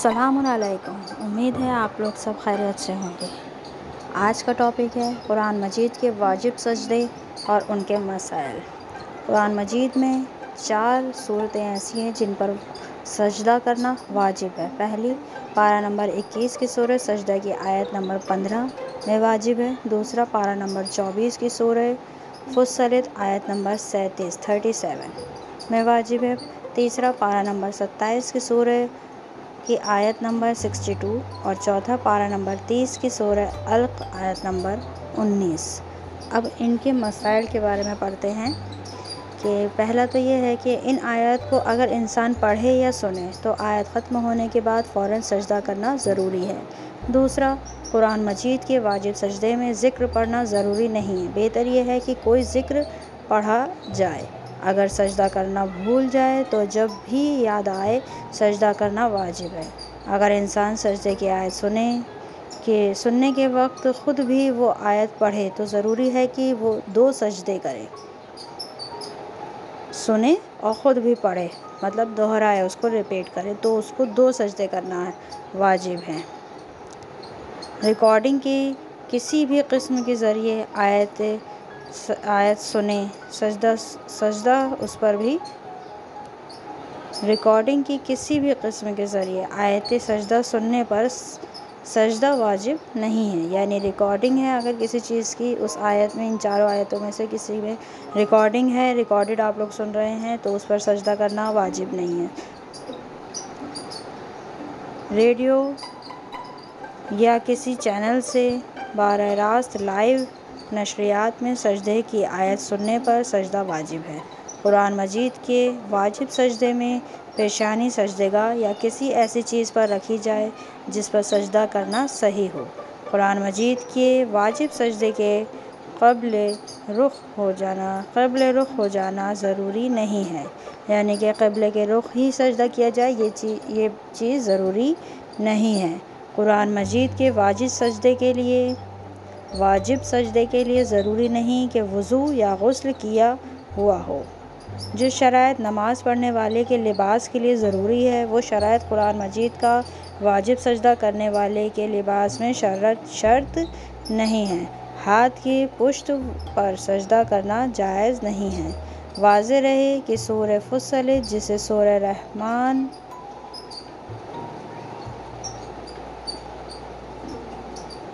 असलकुम उम्मीद है आप लोग सब खैरियत से होंगे। आज का टॉपिक है कुरान मजीद के वाजिब सजदे और उनके मसाइल। कुरान मजीद में चार सूरतें ऐसी हैं जिन पर सजदा करना वाजिब है। पहली, पारा नंबर 21 की सूरत सजदा की आयत नंबर 15 में वाजिब है। दूसरा, पारा नंबर 24 की सूरत फुसलित आयत नंबर सैंतीस थर्टी सेवन में वाजिब है। तीसरा, पारा नंबर 27 की सूरत की आयत नंबर 62 और चौथा पारा नंबर 30 की सूरह अल्क आयत नंबर 19 अब इनके मसाइल के बारे में पढ़ते हैं कि पहला तो ये है कि इन आयत को अगर इंसान पढ़े या सुने तो आयत ख़त्म होने के बाद फ़ौर सजदा करना ज़रूरी है। दूसरा, कुरान मजीद के वाजिब सजदे में ज़िक्र पढ़ना ज़रूरी नहीं। है बेहतर यह है कि कोई ज़िक्र पढ़ा जाए। अगर सजदा करना भूल जाए तो जब भी याद आए, सजदा करना वाजिब है। अगर इंसान सजदे की आयत सुने, कि सुनने के वक्त ख़ुद भी वो आयत पढ़े तो ज़रूरी है कि वो दो सजदे करे। सुने और ख़ुद भी पढ़े मतलब दोहराए, उसको रिपीट करे तो उसको दो सजदे करना वाजिब है। रिकॉर्डिंग की किसी भी किस्म के ज़रिए आयत आयत सुने। सजदा सजदा उस पर भी रिकॉर्डिंग की किसी भी कस्म के ज़रिए। आयत सजदा सुनने पर सजदा वाजिब नहीं है। यानी रिकॉर्डिंग है अगर किसी चीज़ की, उस आयत में, इन चारों आयतों में से किसी में रिकॉर्डिंग है रिकॉर्डेड आप लोग सुन रहे हैं तो उस पर सजदा करना वाजिब नहीं है। रेडियो या किसी चैनल से बर रास्त लाइव नशरियात में सजदे की आयत सुनने पर सजदा वाजिब है। कुरान मजीद के वाजिब सजदे में पेशानी सजदेगा या किसी ऐसी चीज़ पर रखी जाए जिस पर सजदा करना सही हो। कुरान मजीद के वाजिब सजदे के कबल रुख हो जाना, कबल रुख हो जाना ज़रूरी नहीं है। यानी कि कबल के रुख ही सजदा किया जाए, ये चीज़ ये चीज़ ज़रूरी नहीं है। कुरान मजीद के वाजिब सजदे के लिए वाजिब सजदे के लिए ज़रूरी नहीं कि वज़ू या गसल किया हुआ हो। जो शरात नमाज़ पढ़ने वाले के लिबास के लिए ज़रूरी है, वो शरात कुरान मजीद का वाजिब सजदा करने वाले के लिबास में शरत शर्त नहीं है। हाथ की पुश्त पर सजदा करना जायज़ नहीं है। वाज रहे कि सूर फुसल जिसे सूर रहमान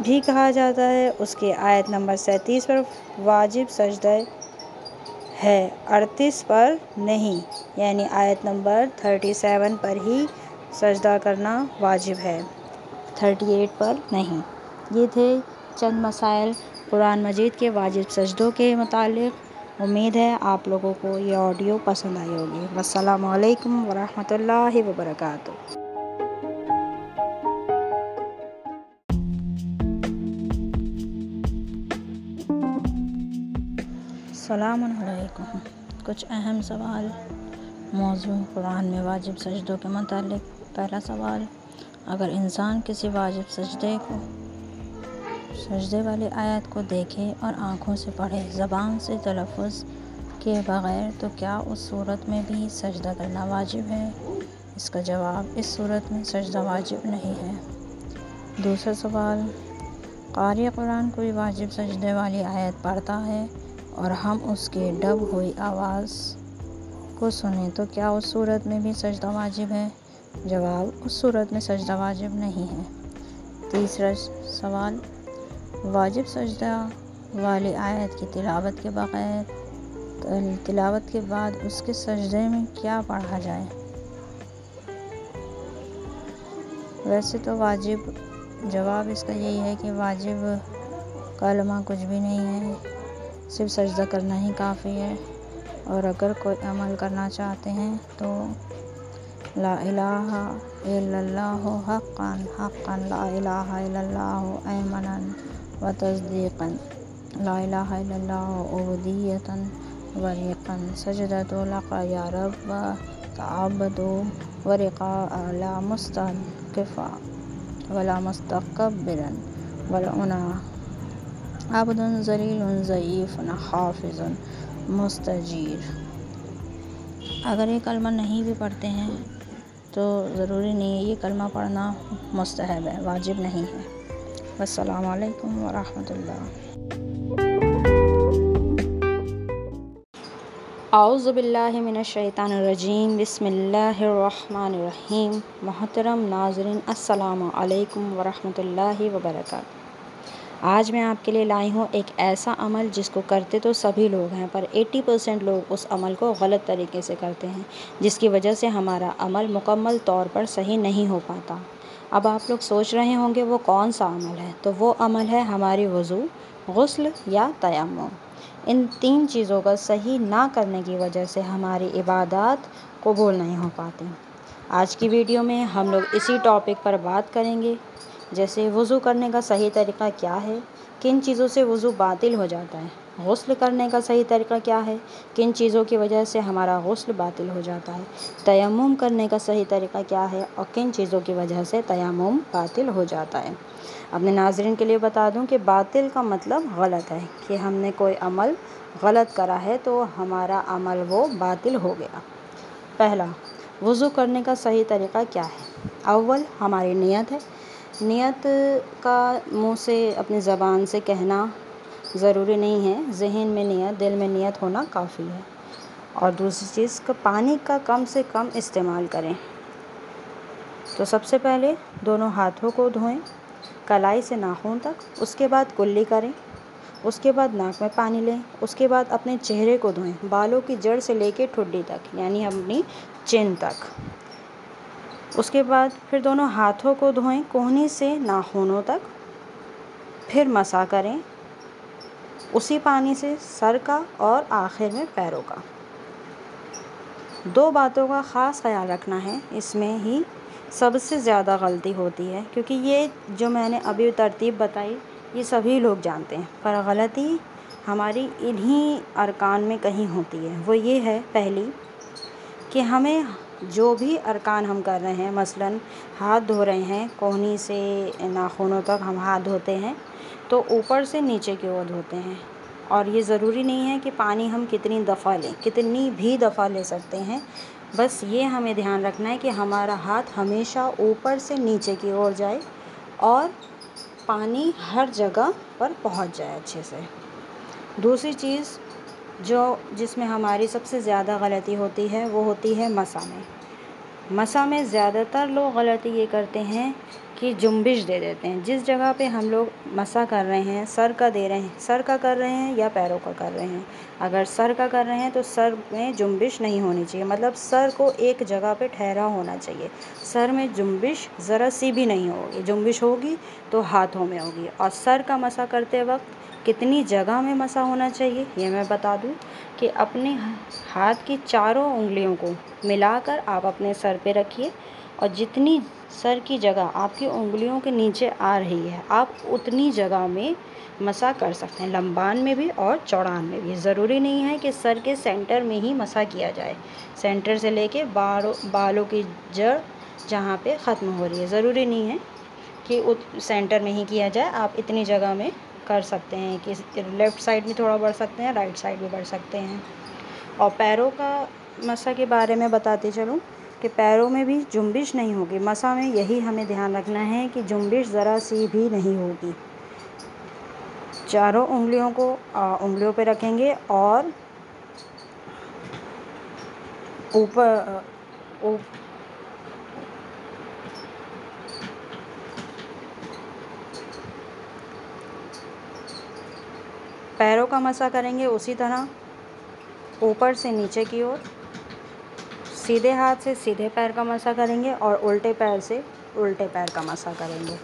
भी कहा जाता है। उसके आयत नंबर सैंतीस पर वाजिब सजदा है, अड़तीस पर नहीं, यानी आयत नंबर थर्टी सेवन पर ही सजदा करना वाजिब है थर्टी एट पर नहीं। ये थे चंद मसाइल कुरान मजीद के वाजिब सजदों के मतलब उम्मीद है आप लोगों को ये ऑडियो पसंद आई होगी। वालेकुम वरहमतुल्लाहि वबरकातुहू। सलामकुम कुछ अहम सवाल। मौजू कुरान में वाजिब सजदों के मतलब पहला सवाल, अगर इंसान किसी वाजिब सजदे को, सजदे वाली आयत को देखे और आँखों से पढ़े, ज़बान से तलफ़ के बग़ैर तो क्या उस सूरत में भी सजदा करना वाजिब है? इसका जवाब, इस सूरत में सजदा वाजिब नहीं है। दूसरा सवाल कारी कुरान कोई वाजिब सजदे वाली आयत पढ़ता है? और हम उसके डब हुई आवाज़ को सुने तो क्या उस सूरत में भी सजदा वाजिब है? जवाब, उस सूरत में सजदा वाजिब नहीं है। तीसरा सवाल, वाजिब सजदा वाली आयत की तिलावत के बग़ैर, तिलावत के बाद उसके सजदे में क्या पढ़ा जाए? वैसे तो वाजिब, जवाब इसका यही है कि वाजिब कलमा कुछ भी नहीं है। सिर्फ़ सजदा करना ही काफ़ी है। और अगर कोई अमल करना चाहते हैं तो ला इलाहा इल्लल्लाहु हक़्क़न हक़्क़न ला इलाहा इल्लल्लाहु व तस्दीक़न। ला इलाहा इल्लल्लाहु उबूदियतन व रिक़न। सजदतु लका या रब व व रिक़ा ला वला मुस्तकबिरन वलउना आबदन जलील ज़यीफ़ हाफिज़ मुस्तजीर अगर ये कलमा नहीं भी पढ़ते हैं तो ज़रूरी नहीं है ये कलमा पढ़ना मुस्तहब है वाजिब नहीं है वालेकुम वरहमतुल्लाह आउज़बिल्लिमिनशैतानरजीम बसमीम मोहतरम नाजरीन अस्सलामुअलैकुम वरहमतुल्लाहि वबरकातुहू आज मैं आपके लिए लाई हूँ एक ऐसा अमल जिसको करते तो सभी लोग हैं, पर 80 परसेंट लोग उस अमल को गलत तरीके से करते हैं, जिसकी वजह से हमारा अमल मुकम्मल तौर पर सही नहीं हो पाता। अब आप लोग सोच रहे होंगे, वो कौन सा अमल है? तो वो अमल है हमारी वज़ू, गसल या तयम इन तीन चीज़ों का सही ना करने की वजह से हमारी इबादत कबूल नहीं हो पाती। आज की वीडियो में हम लोग इसी टॉपिक पर बात करेंगे। जैसे वज़ू करने का सही तरीका क्या है? किन चीज़ों से वज़ू बातिल हो जाता है? गस्ल करने का सही तरीका क्या है? किन चीज़ों की वजह से हमारा गस्ल बातिल हो जाता है? तयम्मुम करने का सही तरीका क्या है? और किन चीज़ों की वजह से तयम्मुम बातिल हो जाता है? अपने नाजरन के लिए बता दूँ कि बातिल का मतलब गलत है। कि हमने कोई अमल गलत करा है तो हमारा अमल वो बातिल हो गया। पहला, वज़ू करने का सही तरीका क्या है? अव्वल, हमारी नीयत है। नीयत का मुँह से, अपनी ज़बान से कहना ज़रूरी नहीं है। जहन में नियत, दिल में नियत होना काफ़ी है। और दूसरी चीज़, का, पानी का कम से कम इस्तेमाल करें। तो सबसे पहले दोनों हाथों को धोएँ, कलाई से नाखून तक, उसके बाद कुल्ली करें, उसके बाद नाक में पानी लें, उसके बाद अपने चेहरे को धोएँ, बालों की जड़ से लेके ठुड्डी तक, यानी अपनी चिन तक। उसके बाद फिर दोनों हाथों को धोएँ, कोहनी से नाखूनों तक। फिर मसा करें, उसी पानी से सर का और आखिर में पैरों का। दो बातों का ख़ास ख्याल रखना है, इसमें ही सबसे ज़्यादा गलती होती है, क्योंकि ये जो मैंने अभी तरतीब बताई, ये सभी लोग जानते हैं, पर गलती हमारी इन्हीं अरकान में कहीं होती है। वो ये है, पहली, कि हमें जो भी अरकान हम कर रहे हैं, मसलन हाथ धो रहे हैं, कोहनी से नाखूनों तक हम हाथ धोते हैं तो ऊपर से नीचे की ओर धोते हैं। और ये ज़रूरी नहीं है कि पानी हम कितनी दफ़ा लें, कितनी भी दफ़ा ले सकते हैं। बस ये हमें ध्यान रखना है कि हमारा हाथ हमेशा ऊपर से नीचे की ओर जाए और पानी हर जगह पर पहुँच जाए अच्छे से। दूसरी चीज़ जो जिसमें हमारी सबसे ज़्यादा गलती होती है, वो होती है मसा में। मसा में ज़्यादातर लोग गलती ये करते हैं कि जुम्बिश दे देते हैं। जिस जगह पे हम लोग मसा कर रहे हैं, सर का दे रहे हैं, सर का कर रहे हैं या पैरों का कर रहे हैं। अगर सर का कर रहे हैं तो सर में जुम्बिश नहीं होनी चाहिए। मतलब सर को एक जगह पे ठहरा होना चाहिए। सर में जुम्बिश ज़रा सी भी नहीं होगी। जुम्बिश होगी तो हाथों में होगी। और सर का मसा करते वक्त कितनी जगह में मसा होना चाहिए, ये मैं बता दूँ कि अपने हाथ की चारों उंगलियों को मिलाकर आप अपने सर पे रखिए और जितनी सर की जगह आपकी उंगलियों के नीचे आ रही है, आप उतनी जगह में मसा कर सकते हैं, लंबान में भी और चौड़ान में भी। ज़रूरी नहीं है कि सर के सेंटर में ही मसा किया जाए, सेंटर से लेके बालों बालों की जड़ जहाँ पे ख़त्म हो रही है। ज़रूरी नहीं है कि उत, सेंटर में ही किया जाए, आप इतनी जगह में कर सकते हैं, कि लेफ़्ट साइड में थोड़ा बढ़ सकते हैं, राइट साइड भी बढ़ सकते हैं। और पैरों का मसा के बारे में बताते चलूँ, कि पैरों में भी जुम्बिश नहीं होगी। मसा में यही हमें ध्यान रखना है कि जुम्बिश ज़रा सी भी नहीं होगी। चारों उंगलियों को उंगलियों पे रखेंगे और ऊपर पैरों का मसा करेंगे उसी तरह, ऊपर से नीचे की ओर, सीधे हाथ से सीधे पैर का मसा करेंगे और उल्टे पैर से उल्टे पैर का मसा करेंगे।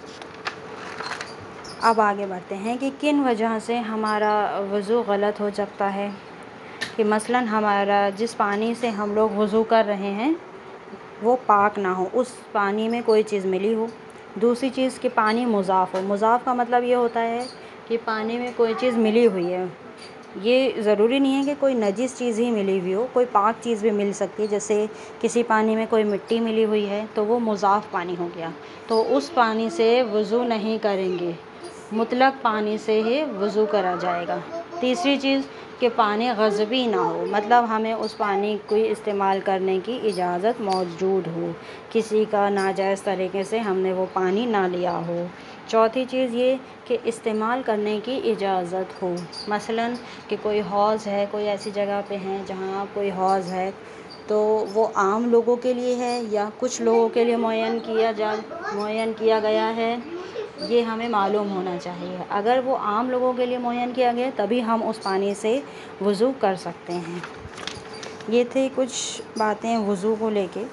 अब आगे बढ़ते हैं कि किन वजह से हमारा वज़ू गलत हो सकता है, कि मसलन हमारा जिस पानी से हम लोग वज़ू कर रहे हैं, वो पाक ना हो, उस पानी में कोई चीज़ मिली हो। दूसरी चीज़ कि पानी मुज़ाफ़ हो। मुज़ाफ़ का मतलब ये होता है कि पानी में कोई चीज़ मिली हुई है। ये ज़रूरी नहीं है कि कोई नजीस चीज़ ही मिली हुई हो, कोई पाक चीज़ भी मिल सकती है। जैसे किसी पानी में कोई मिट्टी मिली हुई है तो वो मुज़ाफ़ पानी हो गया। तो उस पानी से वज़ू नहीं करेंगे। मुतलक पानी से ही वज़ू करा जाएगा। तीसरी चीज़, कि पानी गज़बी ना हो। मतलब हमें उस पानी को इस्तेमाल करने की इजाज़त मौजूद हो। किसी का नाजायज़ तरीके से हमने वो पानी ना लिया हो। चौथी चीज़ ये कि इस्तेमाल करने की इजाज़त हो। मसलन कि कोई हौज़ है, कोई ऐसी जगह पे हैं जहाँ कोई हौज़ है तो वो आम लोगों के लिए है या कुछ लोगों के लिए मुन किया जा, मुयन किया गया है, ये हमें मालूम होना चाहिए। अगर वो आम लोगों के लिए मुन किया गया, तभी हम उस पानी से वज़ू कर सकते हैं। ये थे कुछ बातें वज़ू को लेके।